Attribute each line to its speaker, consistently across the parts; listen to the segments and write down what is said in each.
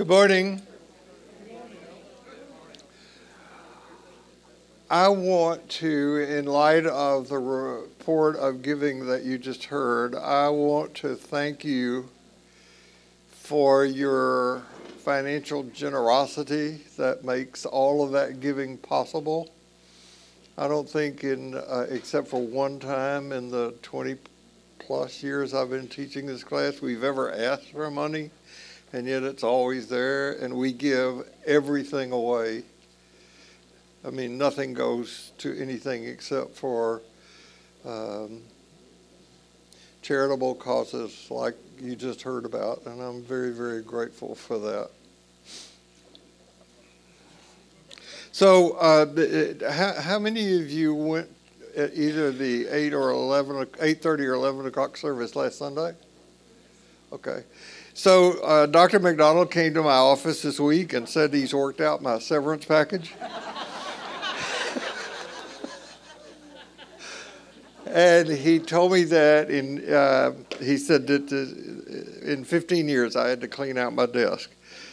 Speaker 1: Good morning. I want to, in light of the report of giving that you just heard, I want to thank you for your financial generosity that makes all of that giving possible. I don't think, in uh, except for one time in the 20 plus years I've been teaching this class, we've ever asked for money and yet it's always there, and we give everything away. I mean, nothing goes to anything except for um, charitable causes like you just heard about, and I'm very, very grateful for that. So, uh, how, how many of you went at either the 8 or 11, 8.30 or 11 o'clock service last Sunday? Okay. So uh, Dr. McDonald came to my office this week and said he's worked out my severance package. and he told me that in uh, he said that in 15 years I had to clean out my desk.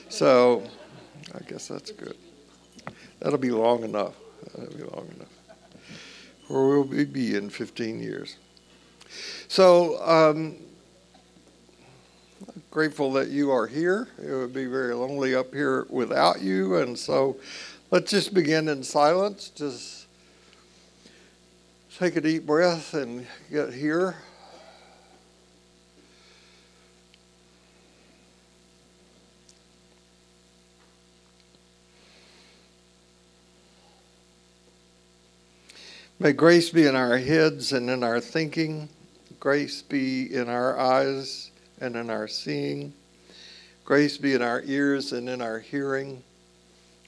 Speaker 1: So I guess that's good. That'll be long enough. That'll be long enough. Where we'll be in 15 years. So. Um, grateful that you are here. It would be very lonely up here without you. And so let's just begin in silence. Just take a deep breath and get here. May grace be in our heads and in our thinking. Grace be in our eyes and in our seeing. Grace be in our ears and in our hearing.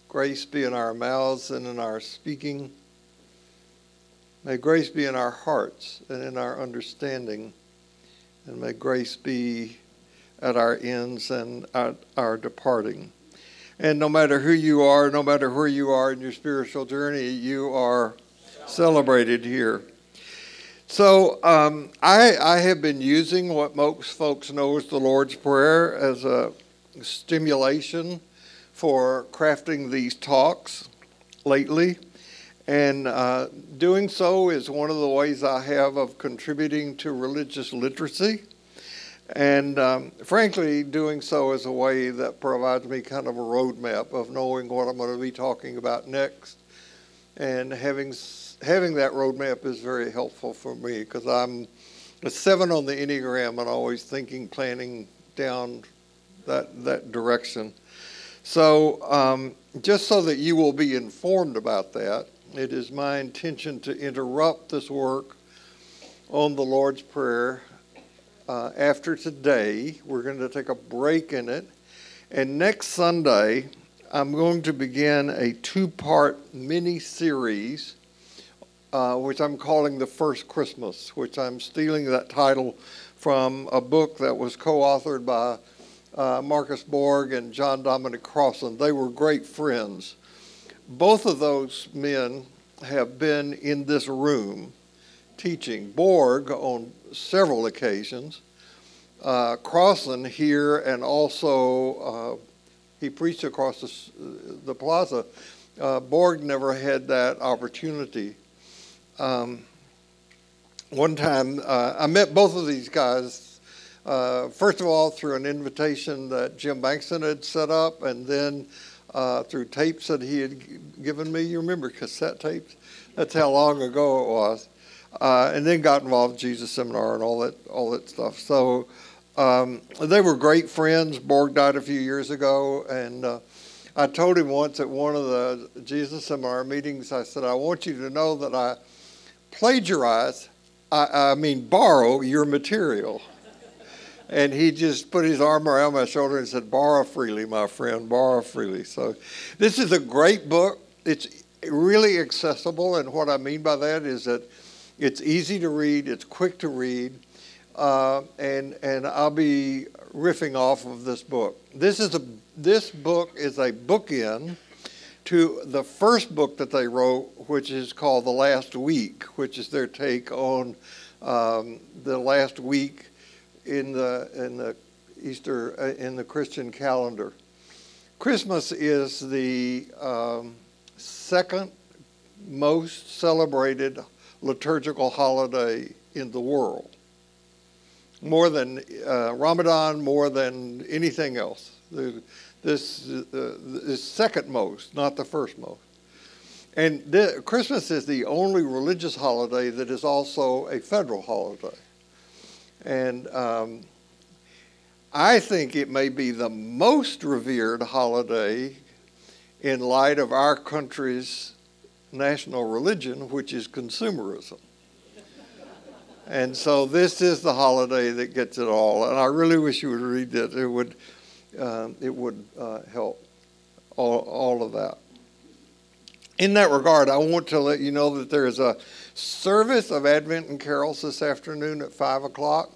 Speaker 1: Grace be in our mouths and in our speaking. May grace be in our hearts and in our understanding. And may grace be at our ends and at our departing. And no matter who you are, no matter where you are in your spiritual journey, you are celebrated here. So um, I, I have been using what most folks know as the Lord's Prayer as a stimulation for crafting these talks lately. And uh, doing so is one of the ways I have of contributing to religious literacy. And um, frankly, doing so is a way that provides me kind of a roadmap of knowing what I'm going to be talking about next and having having that roadmap is very helpful for me because I'm a seven on the Enneagram and always thinking, planning down that, that direction. So, um, just so that you will be informed about that, it is my intention to interrupt this work on the Lord's Prayer uh, after today. We're going to take a break in it. And next Sunday, I'm going to begin a two part mini series uh, which I'm calling The First Christmas, which I'm stealing that title from a book that was co authored by uh, Marcus Borg and John Dominic Crossan. They were great friends. Both of those men have been in this room teaching. Borg on several occasions, uh, Crossan here, and also uh, he preached across the, the plaza. Uh, Borg never had that opportunity. Um, one time, uh, I met both of these guys. Uh, first of all, through an invitation that Jim Bankson had set up, and then uh, through tapes that he had given me. You remember cassette tapes? That's how long ago it was. Uh, and then got involved in Jesus Seminar and all that, all that stuff. So um, they were great friends. Borg died a few years ago, and uh, I told him once at one of the Jesus Seminar meetings, I said, I want you to know that I plagiarize, I, I mean, borrow your material. And he just put his arm around my shoulder and said, Borrow freely, my friend, borrow freely. So, this is a great book. It's really accessible. And what I mean by that is that it's easy to read, it's quick to read. Uh, and, and I'll be riffing off of this book. This, is a, this book is a bookend to the first book that they wrote, which is called The Last Week, which is their take on um, the last week in the in the Easter uh, in the Christian calendar. Christmas is the um, second most celebrated liturgical holiday in the world. More than uh, Ramadan, more than anything else. This uh, is second most, not the first most. And Christmas is the only religious holiday that is also a federal holiday. And um, I think it may be the most revered holiday in light of our country's national religion, which is consumerism. and so this is the holiday that gets it all. And I really wish you would read it. It would, uh, it would uh, help all, all of that. In that regard, I want to let you know that there is a service of Advent and carols this afternoon at 5 o'clock.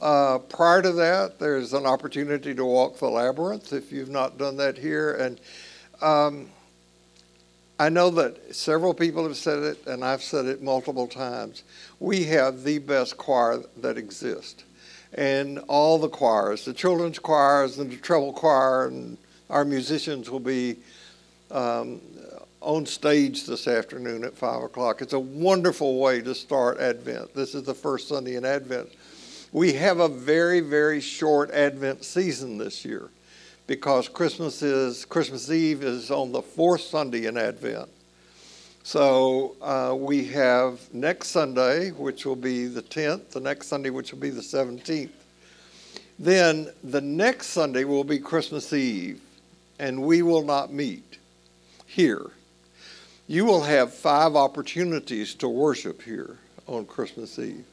Speaker 1: Uh, prior to that, there's an opportunity to walk the labyrinth if you've not done that here. And um, I know that several people have said it, and I've said it multiple times. We have the best choir that exists. And all the choirs, the children's choirs and the treble choir, and our musicians will be um, on stage this afternoon at 5 o'clock. It's a wonderful way to start Advent. This is the first Sunday in Advent. We have a very, very short Advent season this year because Christmas is Christmas Eve is on the fourth Sunday in Advent. So uh, we have next Sunday, which will be the 10th, the next Sunday, which will be the 17th. Then the next Sunday will be Christmas Eve, and we will not meet here. You will have five opportunities to worship here on Christmas Eve.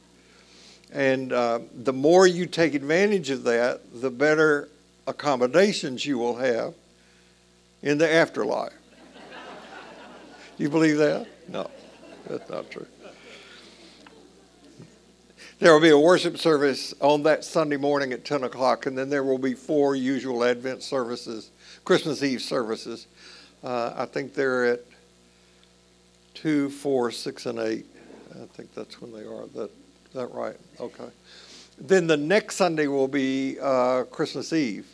Speaker 1: And uh, the more you take advantage of that, the better accommodations you will have in the afterlife. You believe that? No, that's not true. There will be a worship service on that Sunday morning at 10 o'clock, and then there will be four usual Advent services, Christmas Eve services. Uh, I think they're at 2, 4, 6, and 8. I think that's when they are. That, that right? Okay. Then the next Sunday will be uh, Christmas Eve.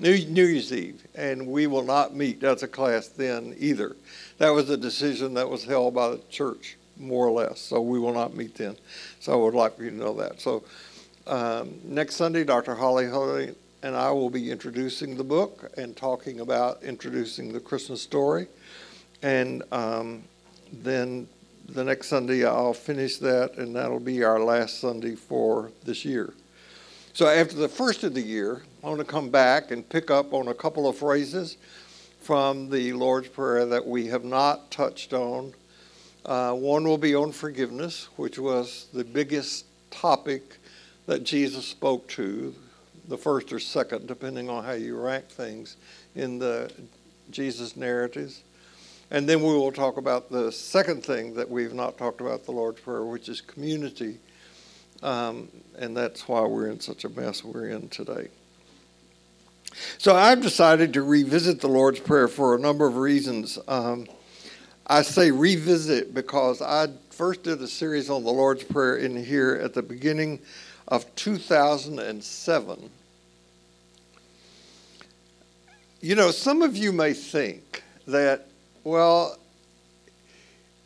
Speaker 1: New, New Year's Eve, and we will not meet as a class then either. That was a decision that was held by the church, more or less. So we will not meet then. So I would like for you to know that. So um, next Sunday, Dr. Holly Holly and I will be introducing the book and talking about introducing the Christmas story. And um, then the next Sunday, I'll finish that, and that'll be our last Sunday for this year. So after the first of the year, I want to come back and pick up on a couple of phrases from the Lord's Prayer that we have not touched on. Uh, one will be on forgiveness, which was the biggest topic that Jesus spoke to, the first or second, depending on how you rank things in the Jesus narratives. And then we will talk about the second thing that we've not talked about the Lord's Prayer, which is community. Um, and that's why we're in such a mess we're in today. So I've decided to revisit the Lord's Prayer for a number of reasons. Um, I say revisit because I first did a series on the Lord's Prayer in here at the beginning of 2007. You know, some of you may think that well,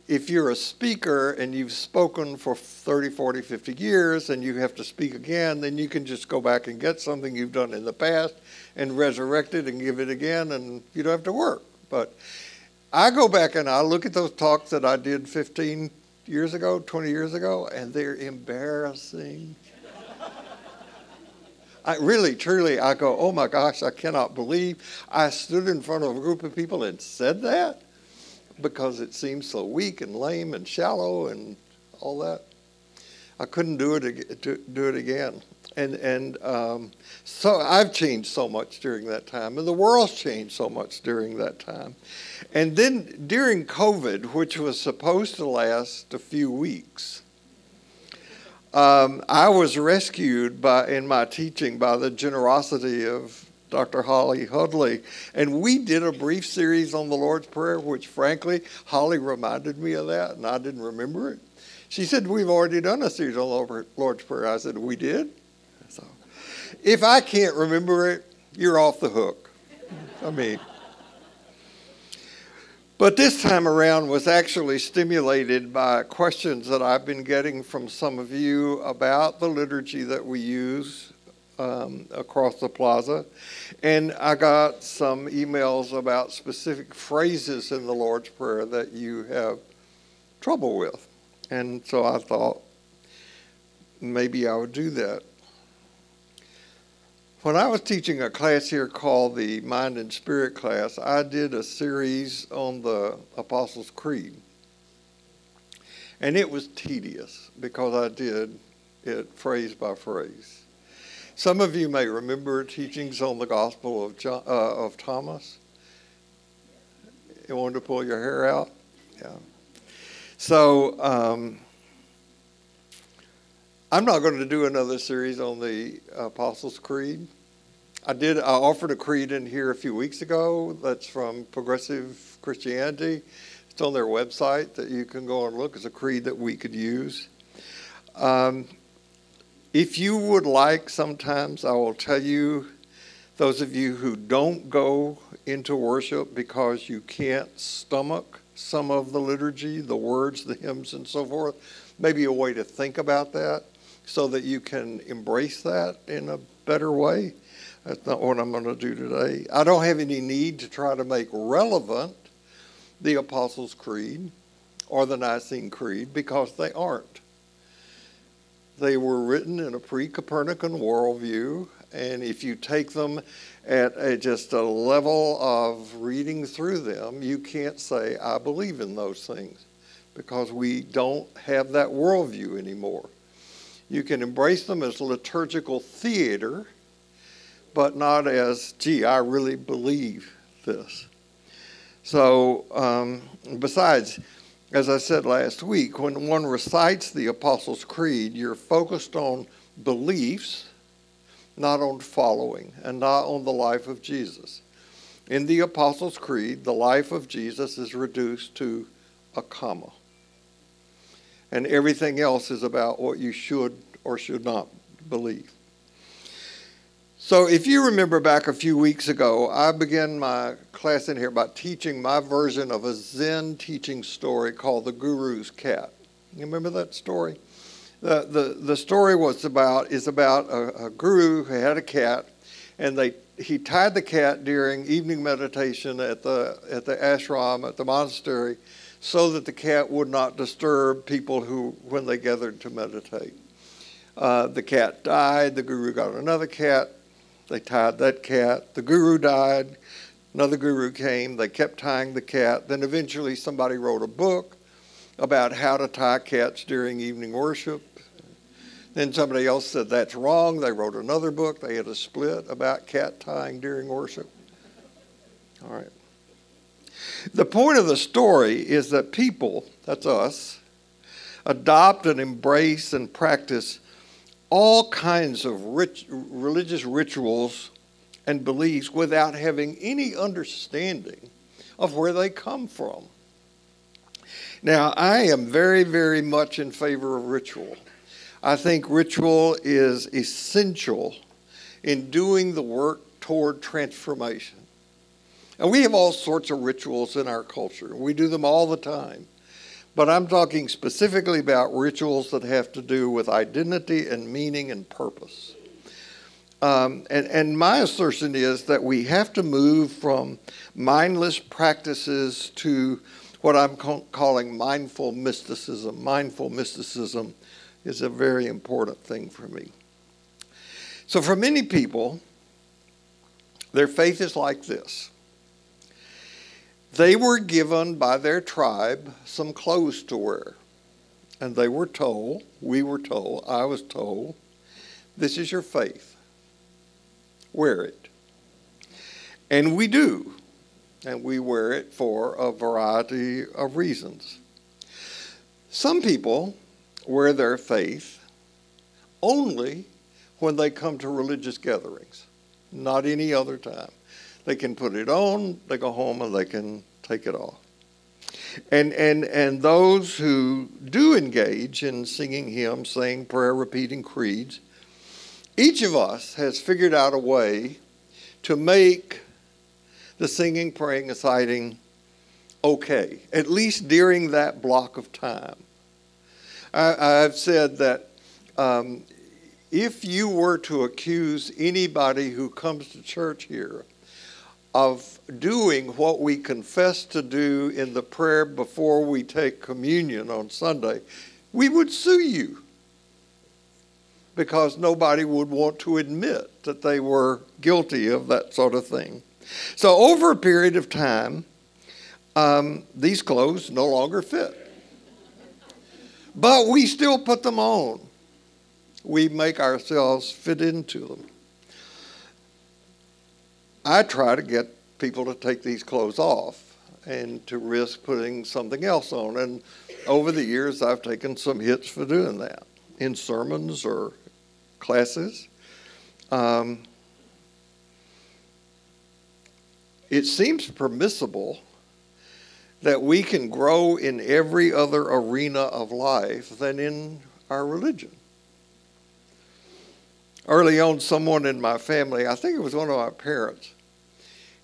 Speaker 1: if you're a speaker and you've spoken for 30, 40, 50 years and you have to speak again, then you can just go back and get something you've done in the past and resurrect it and give it again and you don't have to work. But I go back and I look at those talks that I did 15 years ago, 20 years ago, and they're embarrassing. I really, truly, I go, oh my gosh, I cannot believe I stood in front of a group of people and said that because it seemed so weak and lame and shallow and all that. I couldn't do it to do it again, and and um, so I've changed so much during that time, and the world's changed so much during that time, and then during COVID, which was supposed to last a few weeks. Um, I was rescued by in my teaching by the generosity of Dr. Holly Hudley. And we did a brief series on the Lord's Prayer, which frankly, Holly reminded me of that, and I didn't remember it. She said, We've already done a series on the Lord's Prayer. I said, We did? So if I can't remember it, you're off the hook. I mean, but this time around was actually stimulated by questions that I've been getting from some of you about the liturgy that we use um, across the plaza. And I got some emails about specific phrases in the Lord's Prayer that you have trouble with. And so I thought maybe I would do that. When I was teaching a class here called the Mind and Spirit class, I did a series on the Apostles' Creed. And it was tedious because I did it phrase by phrase. Some of you may remember teachings on the Gospel of, John, uh, of Thomas. You wanted to pull your hair out? Yeah. So, um, I'm not going to do another series on the Apostles' Creed. I did. I offered a creed in here a few weeks ago. That's from Progressive Christianity. It's on their website that you can go and look. It's a creed that we could use. Um, if you would like, sometimes I will tell you, those of you who don't go into worship because you can't stomach some of the liturgy, the words, the hymns, and so forth, maybe a way to think about that so that you can embrace that in a better way. That's not what I'm going to do today. I don't have any need to try to make relevant the Apostles' Creed or the Nicene Creed because they aren't. They were written in a pre Copernican worldview, and if you take them at a, just a level of reading through them, you can't say, I believe in those things because we don't have that worldview anymore. You can embrace them as liturgical theater, but not as, gee, I really believe this. So, um, besides, as I said last week, when one recites the Apostles' Creed, you're focused on beliefs, not on following, and not on the life of Jesus. In the Apostles' Creed, the life of Jesus is reduced to a comma and everything else is about what you should or should not believe. So, if you remember back a few weeks ago, I began my class in here by teaching my version of a Zen teaching story called The Guru's Cat. You remember that story? The, the, the story was about is about a, a guru who had a cat, and they he tied the cat during evening meditation at the at the ashram at the monastery so that the cat would not disturb people who, when they gathered to meditate. Uh, the cat died. The guru got another cat. They tied that cat. The guru died. Another guru came. They kept tying the cat. Then eventually somebody wrote a book about how to tie cats during evening worship. Then somebody else said that's wrong. They wrote another book. They had a split about cat tying during worship. All right. The point of the story is that people, that's us, adopt and embrace and practice all kinds of rich, religious rituals and beliefs without having any understanding of where they come from. Now, I am very, very much in favor of ritual. I think ritual is essential in doing the work toward transformation. And we have all sorts of rituals in our culture. We do them all the time. But I'm talking specifically about rituals that have to do with identity and meaning and purpose. Um, and, and my assertion is that we have to move from mindless practices to what I'm calling mindful mysticism. Mindful mysticism is a very important thing for me. So, for many people, their faith is like this they were given by their tribe some clothes to wear. And they were told, we were told, I was told, this is your faith. Wear it. And we do. And we wear it for a variety of reasons. Some people wear their faith only when they come to religious gatherings, not any other time. They can put it on, they go home, and they can take it off. And, and, and those who do engage in singing hymns, saying prayer, repeating creeds, each of us has figured out a way to make the singing, praying, and citing okay, at least during that block of time. I, have said that um, if you were to accuse anybody who comes to church here of doing what we confess to do in the prayer before we take communion on Sunday, we would sue you because nobody would want to admit that they were guilty of that sort of thing. So, over a period of time, um, these clothes no longer fit. But we still put them on. We make ourselves fit into them. I try to get people to take these clothes off and to risk putting something else on. And over the years, I've taken some hits for doing that in sermons or classes. Um, it seems permissible that we can grow in every other arena of life than in our religion. Early on, someone in my family, I think it was one of my parents,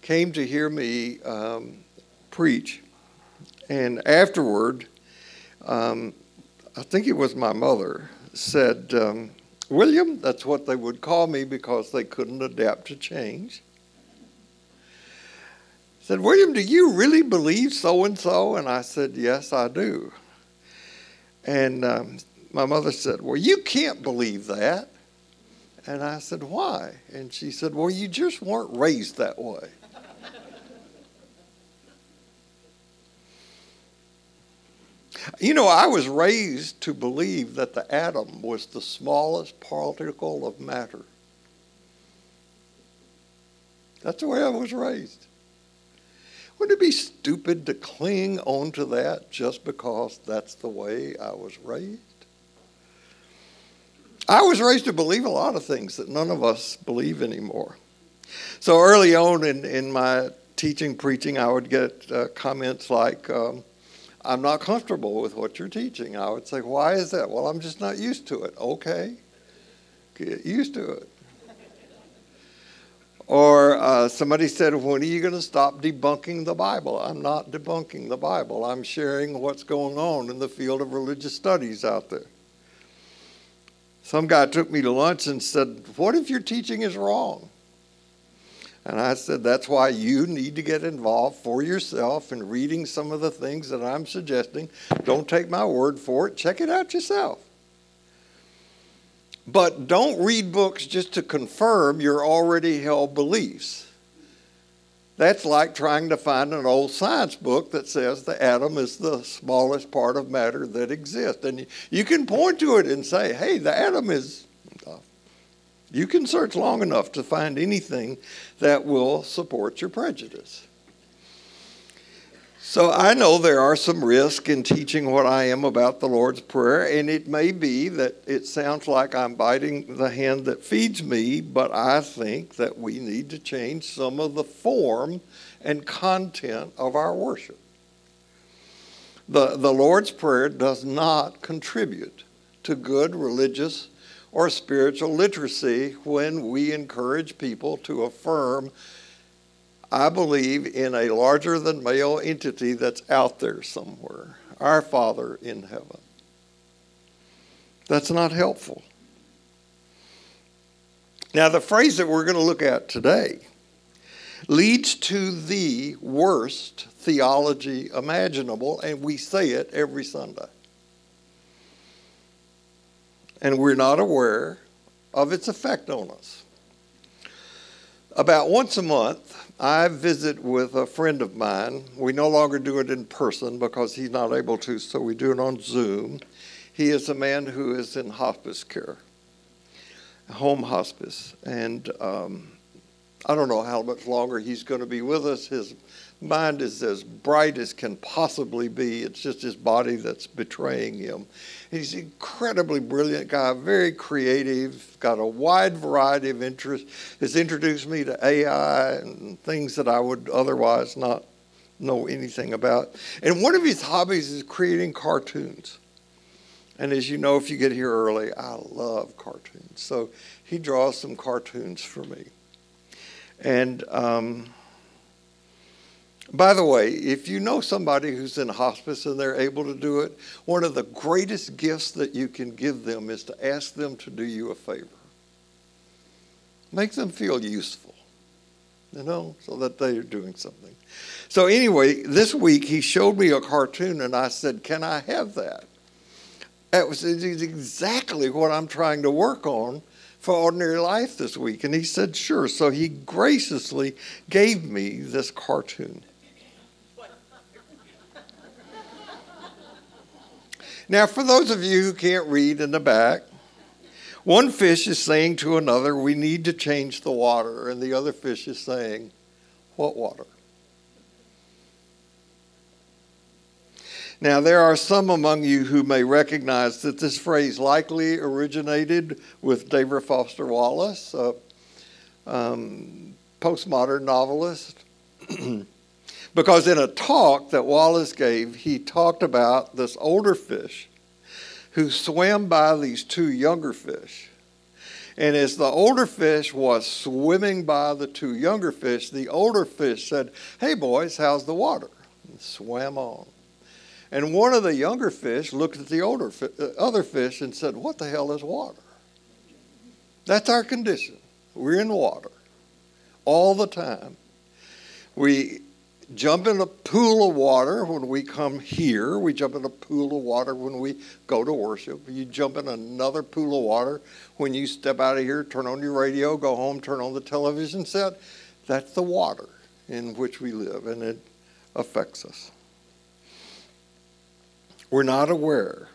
Speaker 1: came to hear me um, preach. And afterward, um, I think it was my mother, said, um, William, that's what they would call me because they couldn't adapt to change said, William, do you really believe so and so? And I said, Yes, I do. And um, my mother said, Well, you can't believe that. And I said, Why? And she said, Well, you just weren't raised that way. You know, I was raised to believe that the atom was the smallest particle of matter. That's the way I was raised. Wouldn't it be stupid to cling on to that just because that's the way I was raised? I was raised to believe a lot of things that none of us believe anymore. So early on in, in my teaching, preaching, I would get uh, comments like, um, I'm not comfortable with what you're teaching. I would say, Why is that? Well, I'm just not used to it. Okay, get used to it. Or uh, somebody said, When are you going to stop debunking the Bible? I'm not debunking the Bible. I'm sharing what's going on in the field of religious studies out there. Some guy took me to lunch and said, What if your teaching is wrong? And I said, That's why you need to get involved for yourself in reading some of the things that I'm suggesting. Don't take my word for it, check it out yourself. But don't read books just to confirm your already held beliefs. That's like trying to find an old science book that says the atom is the smallest part of matter that exists. And you can point to it and say, hey, the atom is. You can search long enough to find anything that will support your prejudice. So I know there are some risk in teaching what I am about the Lord's Prayer, and it may be that it sounds like I'm biting the hand that feeds me, but I think that we need to change some of the form and content of our worship. The, the Lord's Prayer does not contribute to good religious or spiritual literacy when we encourage people to affirm I believe in a larger than male entity that's out there somewhere, our Father in heaven. That's not helpful. Now, the phrase that we're going to look at today leads to the worst theology imaginable, and we say it every Sunday. And we're not aware of its effect on us. About once a month, I visit with a friend of mine. We no longer do it in person because he's not able to, so we do it on Zoom. He is a man who is in hospice care, home hospice, and um, I don't know how much longer he's going to be with us. His mind is as bright as can possibly be. It's just his body that's betraying him. He's an incredibly brilliant guy, very creative, got a wide variety of interests. Has introduced me to AI and things that I would otherwise not know anything about. And one of his hobbies is creating cartoons. And as you know, if you get here early, I love cartoons. So he draws some cartoons for me. And um, By the way, if you know somebody who's in hospice and they're able to do it, one of the greatest gifts that you can give them is to ask them to do you a favor. Make them feel useful, you know, so that they're doing something. So, anyway, this week he showed me a cartoon and I said, Can I have that? That was exactly what I'm trying to work on for ordinary life this week. And he said, Sure. So he graciously gave me this cartoon. Now, for those of you who can't read in the back, one fish is saying to another, We need to change the water. And the other fish is saying, What water? Now, there are some among you who may recognize that this phrase likely originated with David Foster Wallace, a um, postmodern novelist. Because in a talk that Wallace gave, he talked about this older fish who swam by these two younger fish. And as the older fish was swimming by the two younger fish, the older fish said, Hey, boys, how's the water? And swam on. And one of the younger fish looked at the older fi- uh, other fish and said, What the hell is water? That's our condition. We're in water all the time. We jump in a pool of water when we come here. We jump in a pool of water when we go to worship. You jump in another pool of water when you step out of here, turn on your radio, go home, turn on the television set. That's the water in which we live, and it affects us. We're not aware,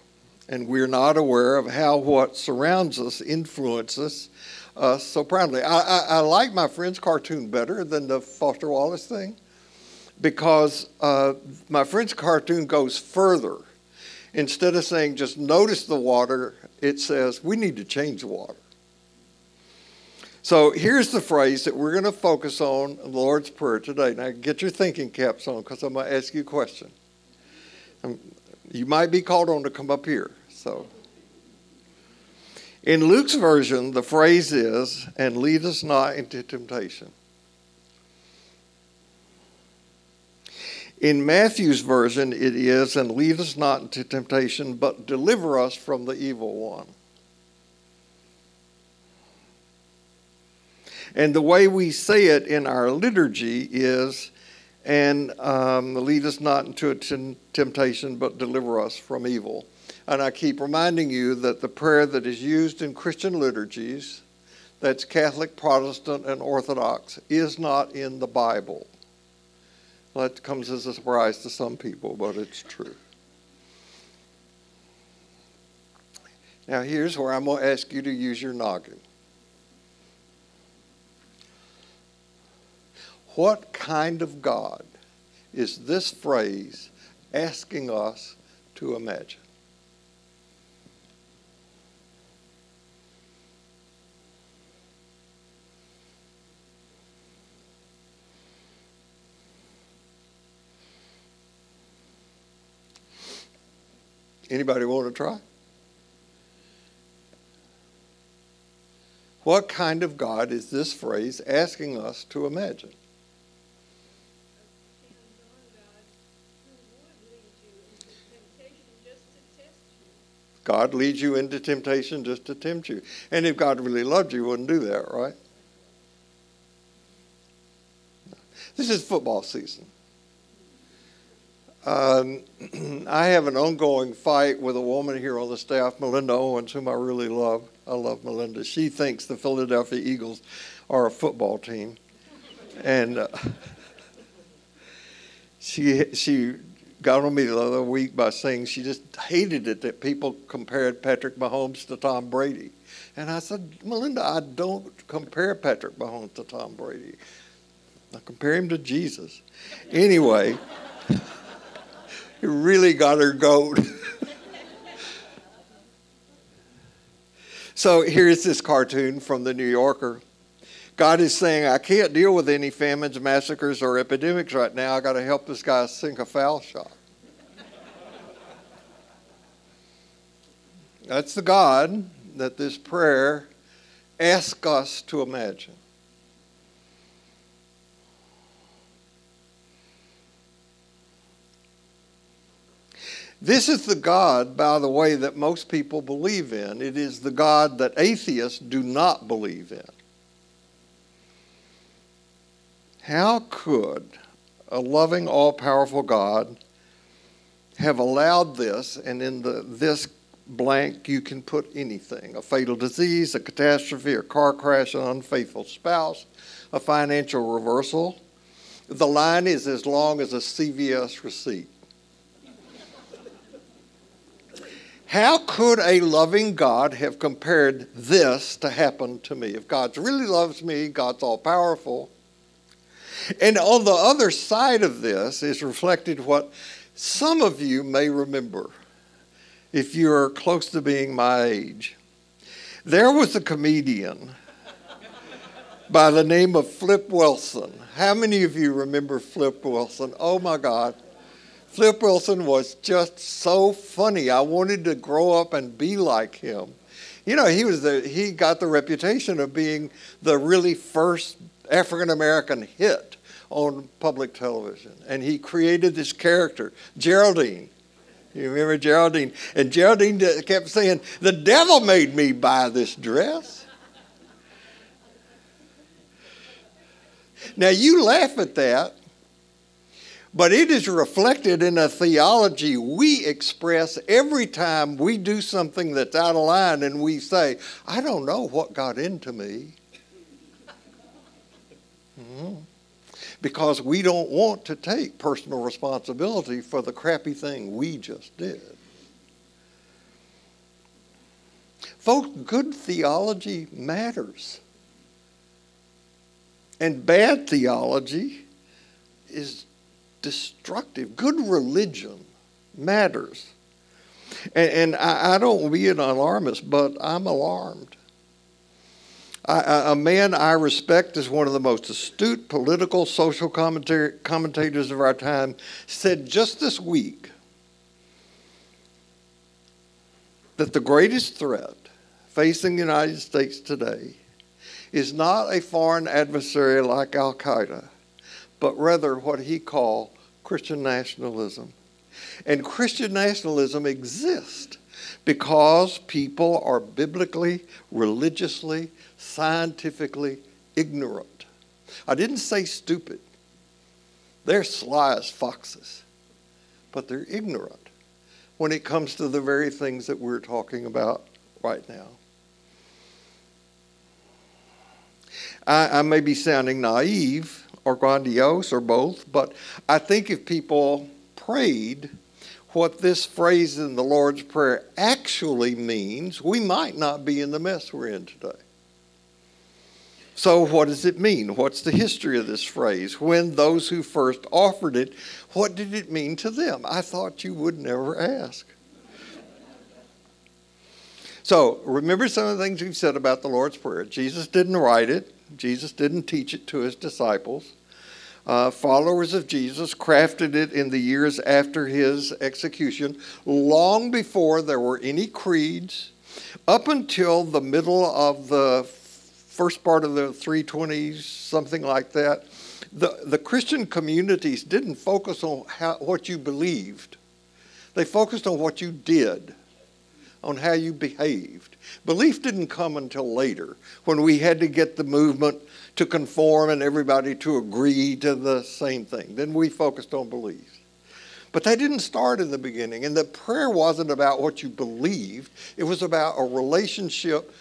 Speaker 1: and we're not aware of how what surrounds us influences us so proudly. I, I, I like my friend's cartoon better than the Foster Wallace thing because uh, my friend's cartoon goes further. Instead of saying just notice the water, it says we need to change the water. So here's the phrase that we're going to focus on in the Lord's Prayer today. Now get your thinking caps on because I'm going to ask you a question. Um, you might be called on to come up here. So in Luke's version, the phrase is, and lead us not into temptation. In Matthew's version, it is, and lead us not into temptation, but deliver us from the evil one. And the way we say it in our liturgy is, and um, lead us not into temptation, but deliver us from evil. And I keep reminding you that the prayer that is used in Christian liturgies, that's Catholic, Protestant, and Orthodox, is not in the Bible. That comes as a surprise to some people, but it's true. Now, here's where I'm going to ask you to use your noggin. What kind of God is this phrase asking us to imagine? Anybody want to try? What kind of God is this phrase asking us to imagine? God leads you into temptation just to tempt you. And if God really loved you, he wouldn't do that, right? This is football season. Um, I have an ongoing fight with a woman here on the staff, Melinda Owens, whom I really love. I love Melinda. She thinks the Philadelphia Eagles are a football team, and uh, she she got on me the other week by saying she just hated it that people compared Patrick Mahomes to Tom Brady. And I said, Melinda, I don't compare Patrick Mahomes to Tom Brady. I compare him to Jesus. Anyway. really got her goat. so here's this cartoon from the New Yorker. God is saying, I can't deal with any famines, massacres, or epidemics right now. I got to help this guy sink a foul shot. That's the God that this prayer asks us to imagine. This is the God, by the way, that most people believe in. It is the God that atheists do not believe in. How could a loving, all powerful God have allowed this, and in the this blank you can put anything a fatal disease, a catastrophe, a car crash, an unfaithful spouse, a financial reversal. The line is as long as a CVS receipt. How could a loving God have compared this to happen to me? If God really loves me, God's all powerful. And on the other side of this is reflected what some of you may remember if you're close to being my age. There was a comedian by the name of Flip Wilson. How many of you remember Flip Wilson? Oh my God. Flip Wilson was just so funny. I wanted to grow up and be like him. You know, he was the he got the reputation of being the really first African American hit on public television. And he created this character, Geraldine. You remember Geraldine? And Geraldine kept saying, The devil made me buy this dress. Now you laugh at that, but it is reflected in a theology we express every time we do something that's out of line and we say, I don't know what got into me. Mm-hmm because we don't want to take personal responsibility for the crappy thing we just did. Folks, good theology matters. And bad theology is destructive. Good religion matters. And, and I, I don't be an alarmist, but I'm alarmed. I, a man I respect as one of the most astute political, social commentators of our time, said just this week that the greatest threat facing the United States today is not a foreign adversary like Al Qaeda, but rather what he called Christian nationalism. And Christian nationalism exists because people are biblically, religiously, scientifically ignorant. I didn't say stupid. They're sly as foxes, but they're ignorant when it comes to the very things that we're talking about right now. I, I may be sounding naive or grandiose or both, but I think if people prayed what this phrase in the Lord's Prayer actually means, we might not be in the mess we're in today. So, what does it mean? What's the history of this phrase? When those who first offered it, what did it mean to them? I thought you would never ask. So, remember some of the things we've said about the Lord's Prayer. Jesus didn't write it, Jesus didn't teach it to his disciples. Uh, followers of Jesus crafted it in the years after his execution, long before there were any creeds, up until the middle of the first part of the 320s, something like that, the, the Christian communities didn't focus on how, what you believed. They focused on what you did, on how you behaved. Belief didn't come until later, when we had to get the movement to conform and everybody to agree to the same thing. Then we focused on belief. But that didn't start in the beginning. And the prayer wasn't about what you believed, it was about a relationship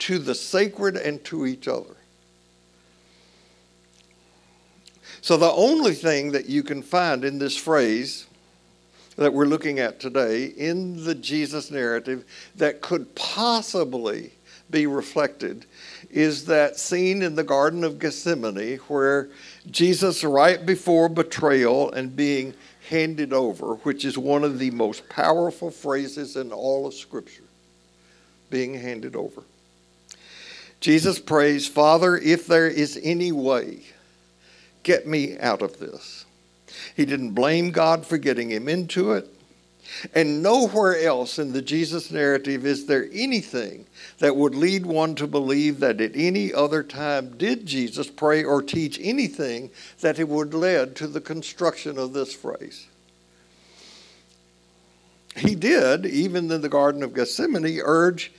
Speaker 1: to the sacred and to each other. So, the only thing that you can find in this phrase that we're looking at today in the Jesus narrative that could possibly be reflected is that scene in the Garden of Gethsemane where Jesus, right before betrayal and being handed over, which is one of the most powerful phrases in all of Scripture, being handed over. Jesus prays, Father, if there is any way, get me out of this. He didn't blame God for getting him into it. And nowhere else in the Jesus narrative is there anything that would lead one to believe that at any other time did Jesus pray or teach anything that it would lead to the construction of this phrase. he did, even in the Garden of Gethsemane, urge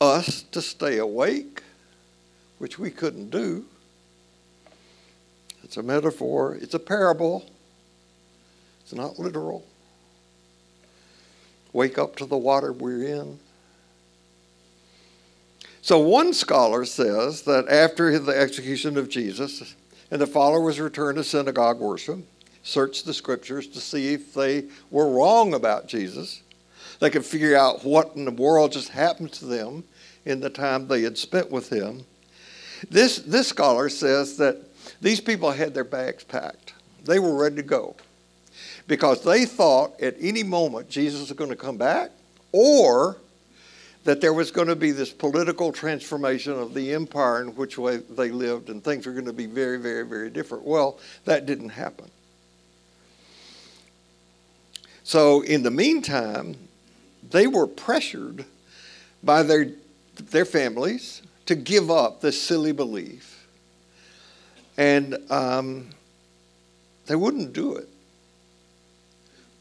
Speaker 1: us to stay awake, which we couldn't do. It's a metaphor, it's a parable, it's not literal. Wake up to the water we're in. So, one scholar says that after the execution of Jesus and the followers returned to synagogue worship, searched the scriptures to see if they were wrong about Jesus, they could figure out what in the world just happened to them in the time they had spent with him. This, this scholar says that these people had their bags packed. They were ready to go because they thought at any moment Jesus was going to come back or that there was going to be this political transformation of the empire in which way they lived and things were going to be very, very, very different. Well, that didn't happen. So, in the meantime, they were pressured by their, their families to give up this silly belief. And um, they wouldn't do it.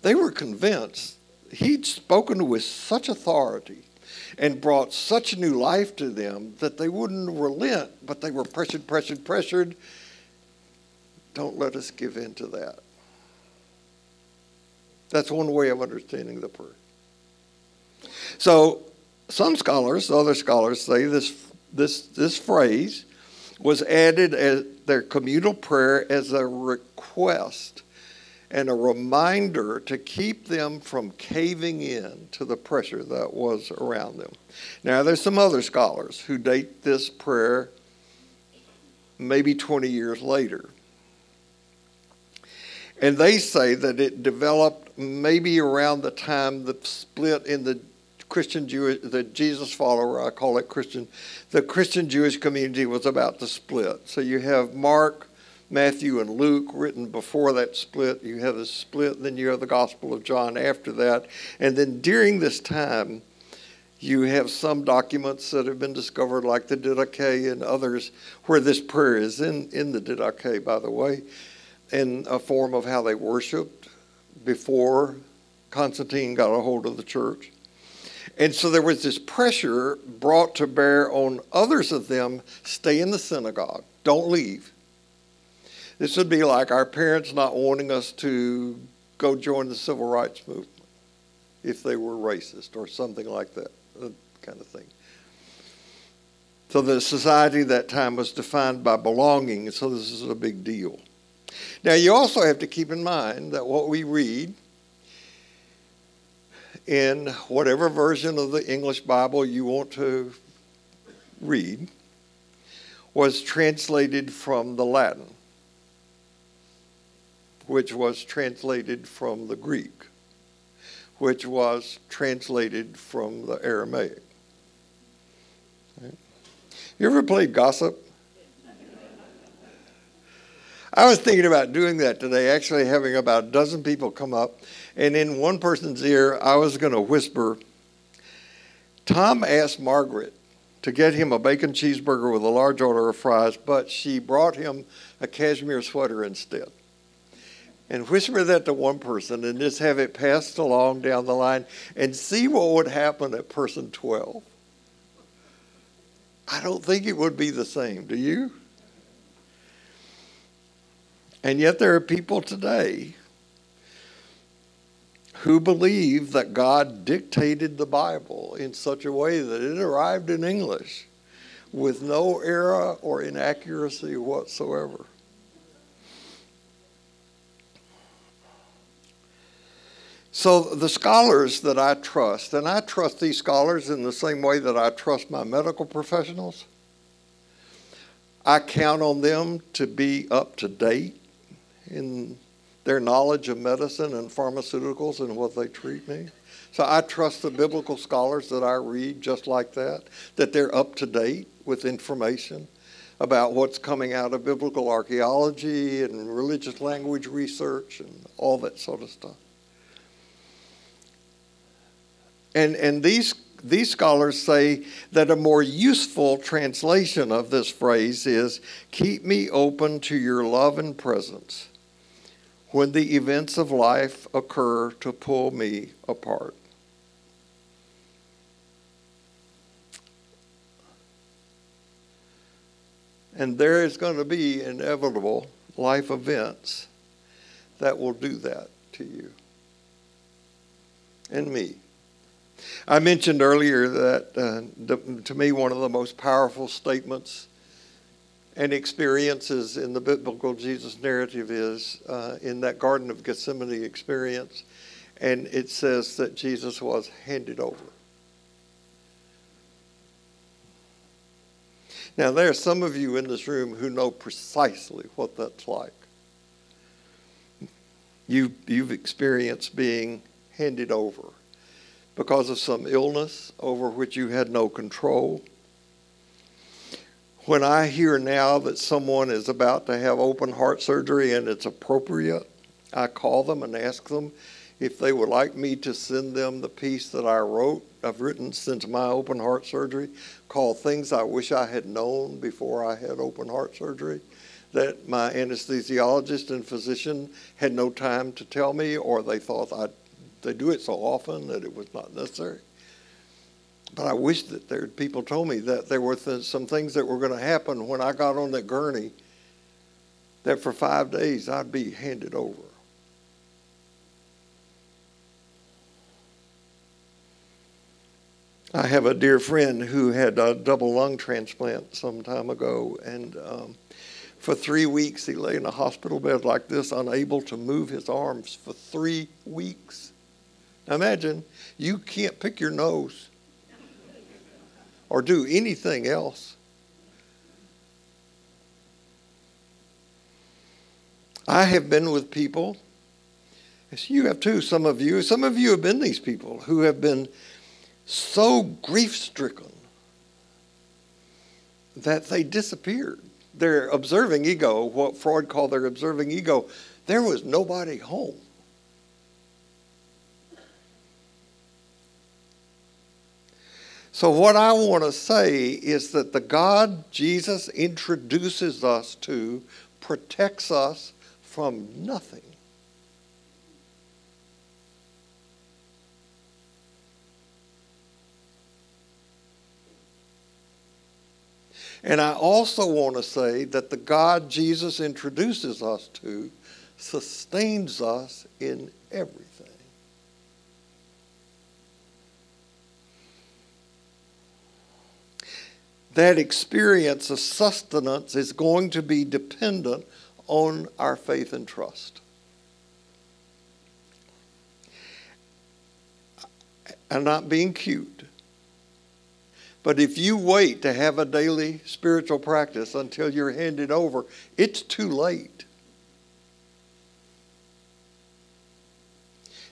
Speaker 1: They were convinced he'd spoken with such authority and brought such new life to them that they wouldn't relent, but they were pressured, pressured, pressured. Don't let us give in to that. That's one way of understanding the prayer. So, some scholars, other scholars say this, this, this phrase was added as their communal prayer as a request and a reminder to keep them from caving in to the pressure that was around them. Now, there's some other scholars who date this prayer maybe 20 years later. And they say that it developed maybe around the time the split in the Christian Jewish, the Jesus follower, I call it Christian, the Christian Jewish community was about to split. So you have Mark, Matthew and Luke written before that split. You have the split, then you have the Gospel of John after that. And then during this time, you have some documents that have been discovered, like the Didache and others, where this prayer is in, in the Didache, by the way, in a form of how they worshiped before Constantine got a hold of the church. And so there was this pressure brought to bear on others of them stay in the synagogue, don't leave. This would be like our parents not wanting us to go join the civil rights movement if they were racist or something like that, uh, kind of thing. So the society at that time was defined by belonging, so this is a big deal. Now you also have to keep in mind that what we read in whatever version of the English Bible you want to read was translated from the Latin which was translated from the Greek, which was translated from the Aramaic. Right? You ever played gossip? I was thinking about doing that today, actually having about a dozen people come up, and in one person's ear, I was going to whisper, Tom asked Margaret to get him a bacon cheeseburger with a large order of fries, but she brought him a cashmere sweater instead and whisper that to one person and just have it passed along down the line and see what would happen at person 12. I don't think it would be the same, do you? And yet there are people today who believe that God dictated the Bible in such a way that it arrived in English with no error or inaccuracy whatsoever. So, the scholars that I trust, and I trust these scholars in the same way that I trust my medical professionals, I count on them to be up to date in their knowledge of medicine and pharmaceuticals and what they treat me. So I trust the biblical scholars that I read just like that, that they're up to date with information about what's coming out of biblical archaeology and religious language research and all that sort of stuff. And, and these, these scholars say that a more useful translation of this phrase is keep me open to your love and presence when the events of life occur to pull me apart. And there is going to be inevitable life events that will do that to you and me. I mentioned earlier that uh, the, to me, one of the most powerful statements and experiences in the biblical Jesus narrative is uh, in that Garden of Gethsemane experience, and it says that Jesus was handed over. Now, there are some of you in this room who know precisely what that's like. You, you've experienced being handed over because of some illness over which you had no control. When I hear now that someone is about to have open heart surgery and it's appropriate, I call them and ask them if they would like me to send them the piece that I wrote, I've written since my open heart surgery, called Things I Wish I Had Known Before I Had Open Heart Surgery, that my anesthesiologist and physician had no time to tell me, or they thought I'd they do it so often that it was not necessary. But I wish that there people told me that there were th- some things that were going to happen when I got on that gurney. That for five days I'd be handed over. I have a dear friend who had a double lung transplant some time ago, and um, for three weeks he lay in a hospital bed like this, unable to move his arms for three weeks. Now imagine you can't pick your nose or do anything else. I have been with people, as you have too, some of you, some of you have been these people who have been so grief stricken that they disappeared. Their observing ego, what Freud called their observing ego, there was nobody home. So, what I want to say is that the God Jesus introduces us to protects us from nothing. And I also want to say that the God Jesus introduces us to sustains us in everything. That experience of sustenance is going to be dependent on our faith and trust. I'm not being cute. But if you wait to have a daily spiritual practice until you're handed over, it's too late.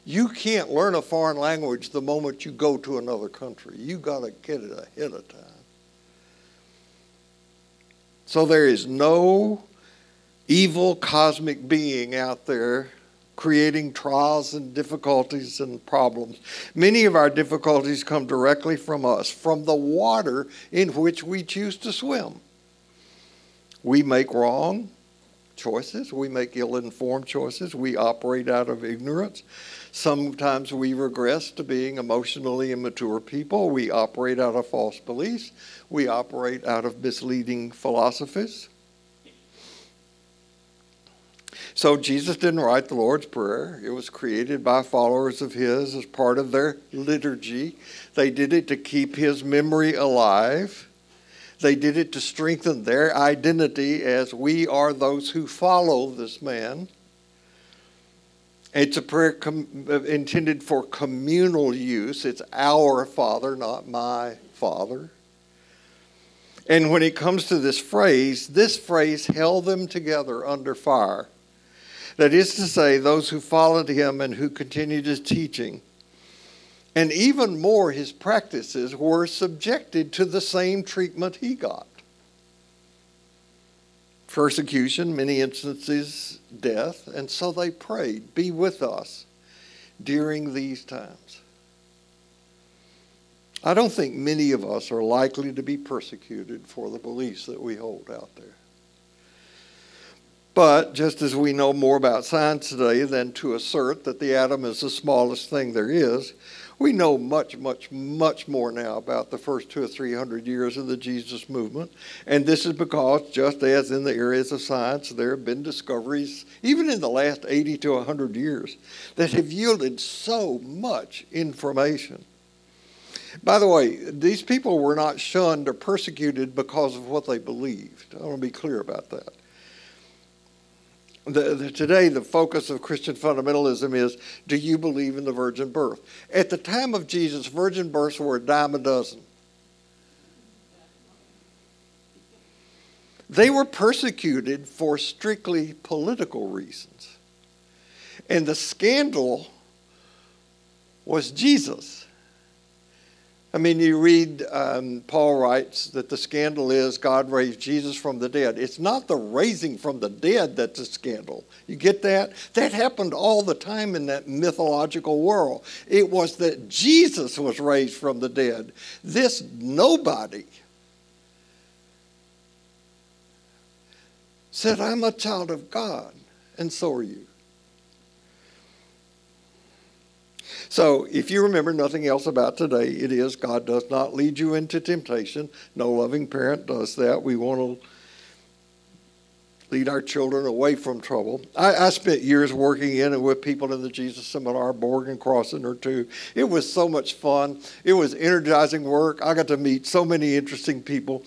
Speaker 1: You can't learn a foreign language the moment you go to another country. You got to get it ahead of time. So there is no evil cosmic being out there creating trials and difficulties and problems. Many of our difficulties come directly from us, from the water in which we choose to swim. We make wrong choices, we make ill informed choices, we operate out of ignorance. Sometimes we regress to being emotionally immature people. We operate out of false beliefs. We operate out of misleading philosophies. So Jesus didn't write the Lord's Prayer. It was created by followers of his as part of their liturgy. They did it to keep his memory alive. They did it to strengthen their identity as we are those who follow this man. It's a prayer com- uh, intended for communal use. It's our Father, not my Father. And when it comes to this phrase, this phrase held them together under fire. That is to say, those who followed him and who continued his teaching, and even more his practices, were subjected to the same treatment he got persecution, many instances, death. And so they prayed, Be with us during these times. I don't think many of us are likely to be persecuted for the beliefs that we hold out there. But just as we know more about science today than to assert that the atom is the smallest thing there is, We know much, much, much more now about the first two or three hundred years of the Jesus movement. And this is because, just as in the areas of science, there have been discoveries, even in the last 80 to 100 years, that have yielded so much information. By the way, these people were not shunned or persecuted because of what they believed. I want to be clear about that. The, the, today, the focus of Christian fundamentalism is do you believe in the virgin birth? At the time of Jesus, virgin births were a dime a dozen. They were persecuted for strictly political reasons. And the scandal was Jesus. I mean, you read, um, Paul writes that the scandal is God raised Jesus from the dead. It's not the raising from the dead that's a scandal. You get that? That happened all the time in that mythological world. It was that Jesus was raised from the dead. This nobody said, I'm a child of God, and so are you. So, if you remember nothing else about today, it is God does not lead you into temptation. No loving parent does that. We want to lead our children away from trouble. I, I, spent years working in and with people in the Jesus Seminar, Borg Crossan or two. It was so much fun. It was energizing work. I got to meet so many interesting people.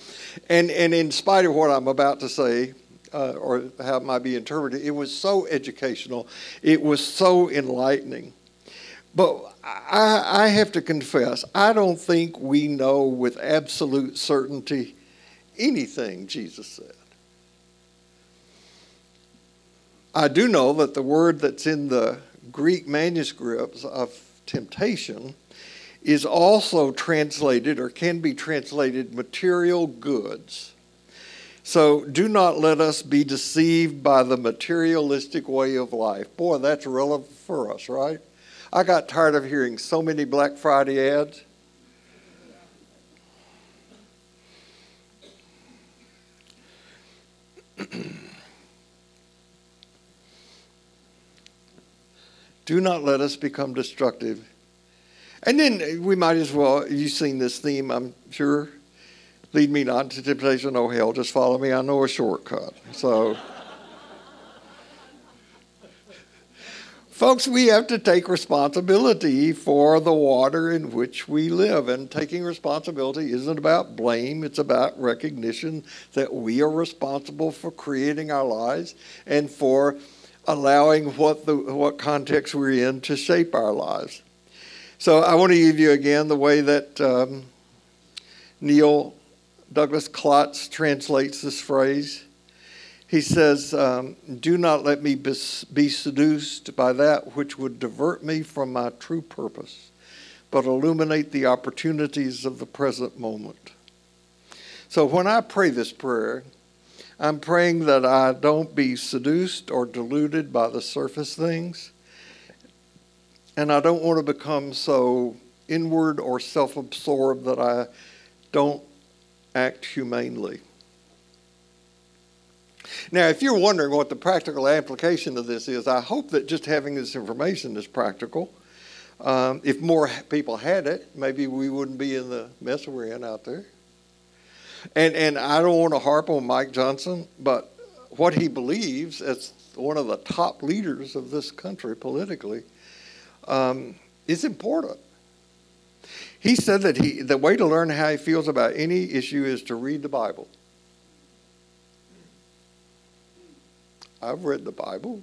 Speaker 1: And, and in spite of what I'm about to say, uh, or how it might be interpreted, it was so educational. It was so enlightening. But I, I have to confess, I don't think we know with absolute certainty anything Jesus said. I do know that the word that's in the Greek manuscripts of temptation is also translated or can be translated material goods. So do not let us be deceived by the materialistic way of life. Boy, that's relevant for us, right? I got tired of hearing so many Black Friday ads. Do not let us become destructive. And then we might as well, you've seen this theme, I'm sure. Lead me not into temptation, oh hell, just follow me, I know a shortcut. So. Folks, we have to take responsibility for the water in which we live. And taking responsibility isn't about blame, it's about recognition that we are responsible for creating our lives and for allowing what, the, what context we're in to shape our lives. So I want to give you again the way that um, Neil Douglas Klotz translates this phrase. He says, um, Do not let me be seduced by that which would divert me from my true purpose, but illuminate the opportunities of the present moment. So when I pray this prayer, I'm praying that I don't be seduced or deluded by the surface things. And I don't want to become so inward or self absorbed that I don't act humanely. Now, if you're wondering what the practical application of this is, I hope that just having this information is practical. Um, if more people had it, maybe we wouldn't be in the mess we're in out there. And and I don't want to harp on Mike Johnson, but what he believes as one of the top leaders of this country politically um, is important. He said that he the way to learn how he feels about any issue is to read the Bible. I've read the Bible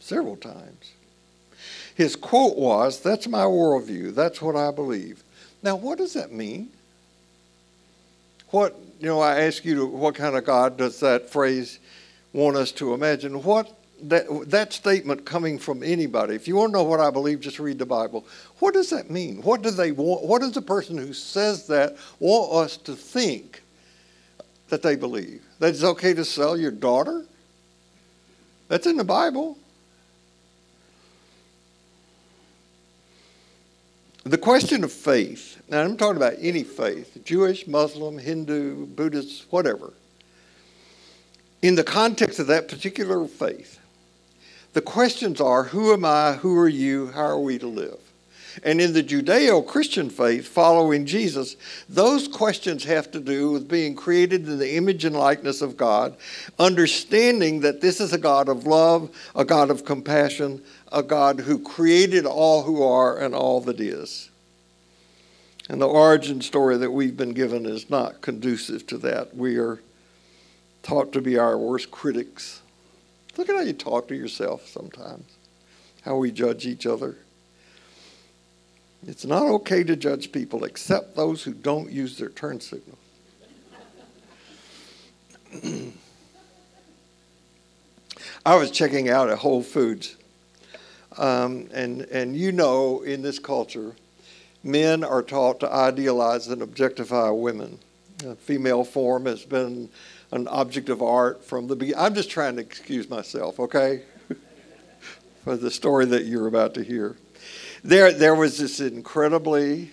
Speaker 1: several times. His quote was, That's my worldview. That's what I believe. Now, what does that mean? What, you know, I ask you, to, what kind of God does that phrase want us to imagine? What that, that statement coming from anybody, if you want to know what I believe, just read the Bible. What does that mean? What do they want? What does the person who says that want us to think that they believe? That it's okay to sell your daughter? That's in the Bible. The question of faith, now I'm talking about any faith Jewish, Muslim, Hindu, Buddhist, whatever. In the context of that particular faith, the questions are who am I, who are you, how are we to live? And in the Judeo Christian faith, following Jesus, those questions have to do with being created in the image and likeness of God, understanding that this is a God of love, a God of compassion, a God who created all who are and all that is. And the origin story that we've been given is not conducive to that. We are taught to be our worst critics. Look at how you talk to yourself sometimes, how we judge each other. It's not okay to judge people except those who don't use their turn signal. I was checking out at Whole Foods, um, and, and you know in this culture, men are taught to idealize and objectify women. Uh, female form has been an object of art from the beginning. I'm just trying to excuse myself, okay, for the story that you're about to hear. There, there was this incredibly,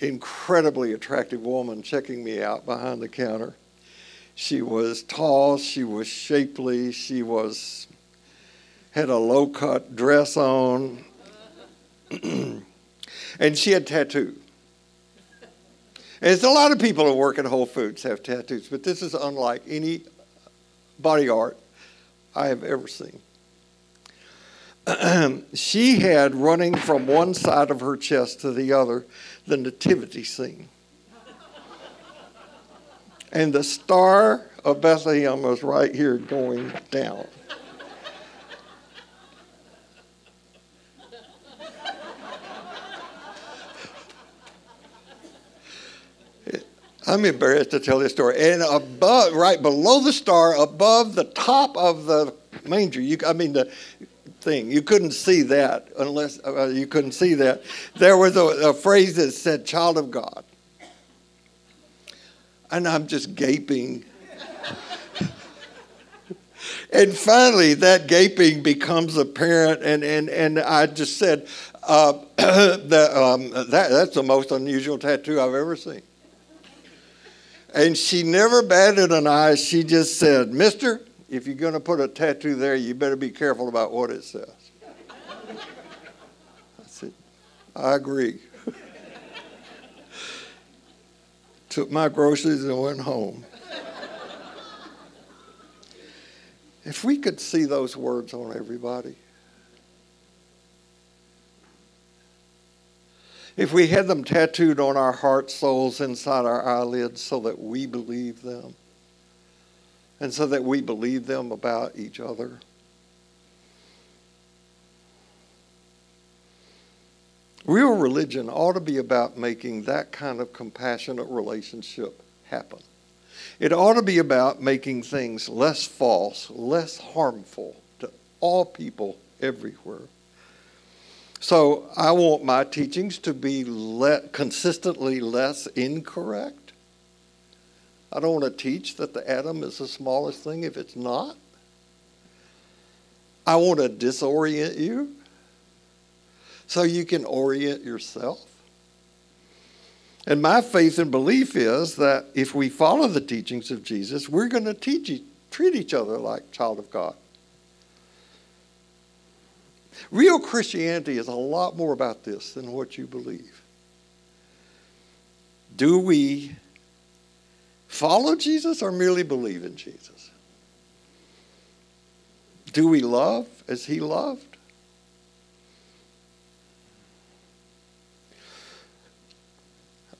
Speaker 1: incredibly attractive woman checking me out behind the counter. She was tall, she was shapely, she was had a low cut dress on, and she had tattoo. And it's a lot of people who work at Whole Foods have tattoos, but this is unlike any body art I have ever seen. she had running from one side of her chest to the other the nativity scene. and the star of Bethlehem was right here going down. I'm embarrassed to tell this story. And above, right below the star, above the top of the manger, you, I mean the thing. You couldn't see that unless uh, you couldn't see that. There was a, a phrase that said "child of God," and I'm just gaping. and finally, that gaping becomes apparent, and and and I just said, uh, um, that that's the most unusual tattoo I've ever seen. And she never batted an eye. She just said, Mister, if you're going to put a tattoo there, you better be careful about what it says. I said, I agree. Took my groceries and went home. if we could see those words on everybody, if we had them tattooed on our heart, souls, inside our eyelids so that we believe them, and so that we believe them about each other. Real religion ought to be about making that kind of compassionate relationship happen. It ought to be about making things less false, less harmful to all people everywhere. So I want my teachings to be le- consistently less incorrect. I don't want to teach that the atom is the smallest thing if it's not. I want to disorient you so you can orient yourself. And my faith and belief is that if we follow the teachings of Jesus, we're going to teach, treat each other like child of God. Real Christianity is a lot more about this than what you believe. Do we follow Jesus or merely believe in Jesus? Do we love as he loved?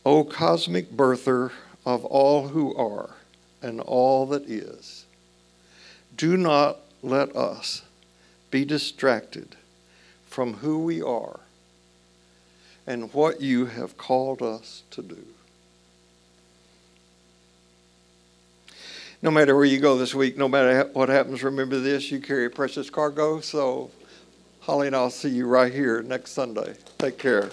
Speaker 1: O cosmic birther of all who are and all that is, do not let us be distracted from who we are and what you have called us to do. No matter where you go this week, no matter what happens, remember this you carry precious cargo. So, Holly and I'll see you right here next Sunday. Take care.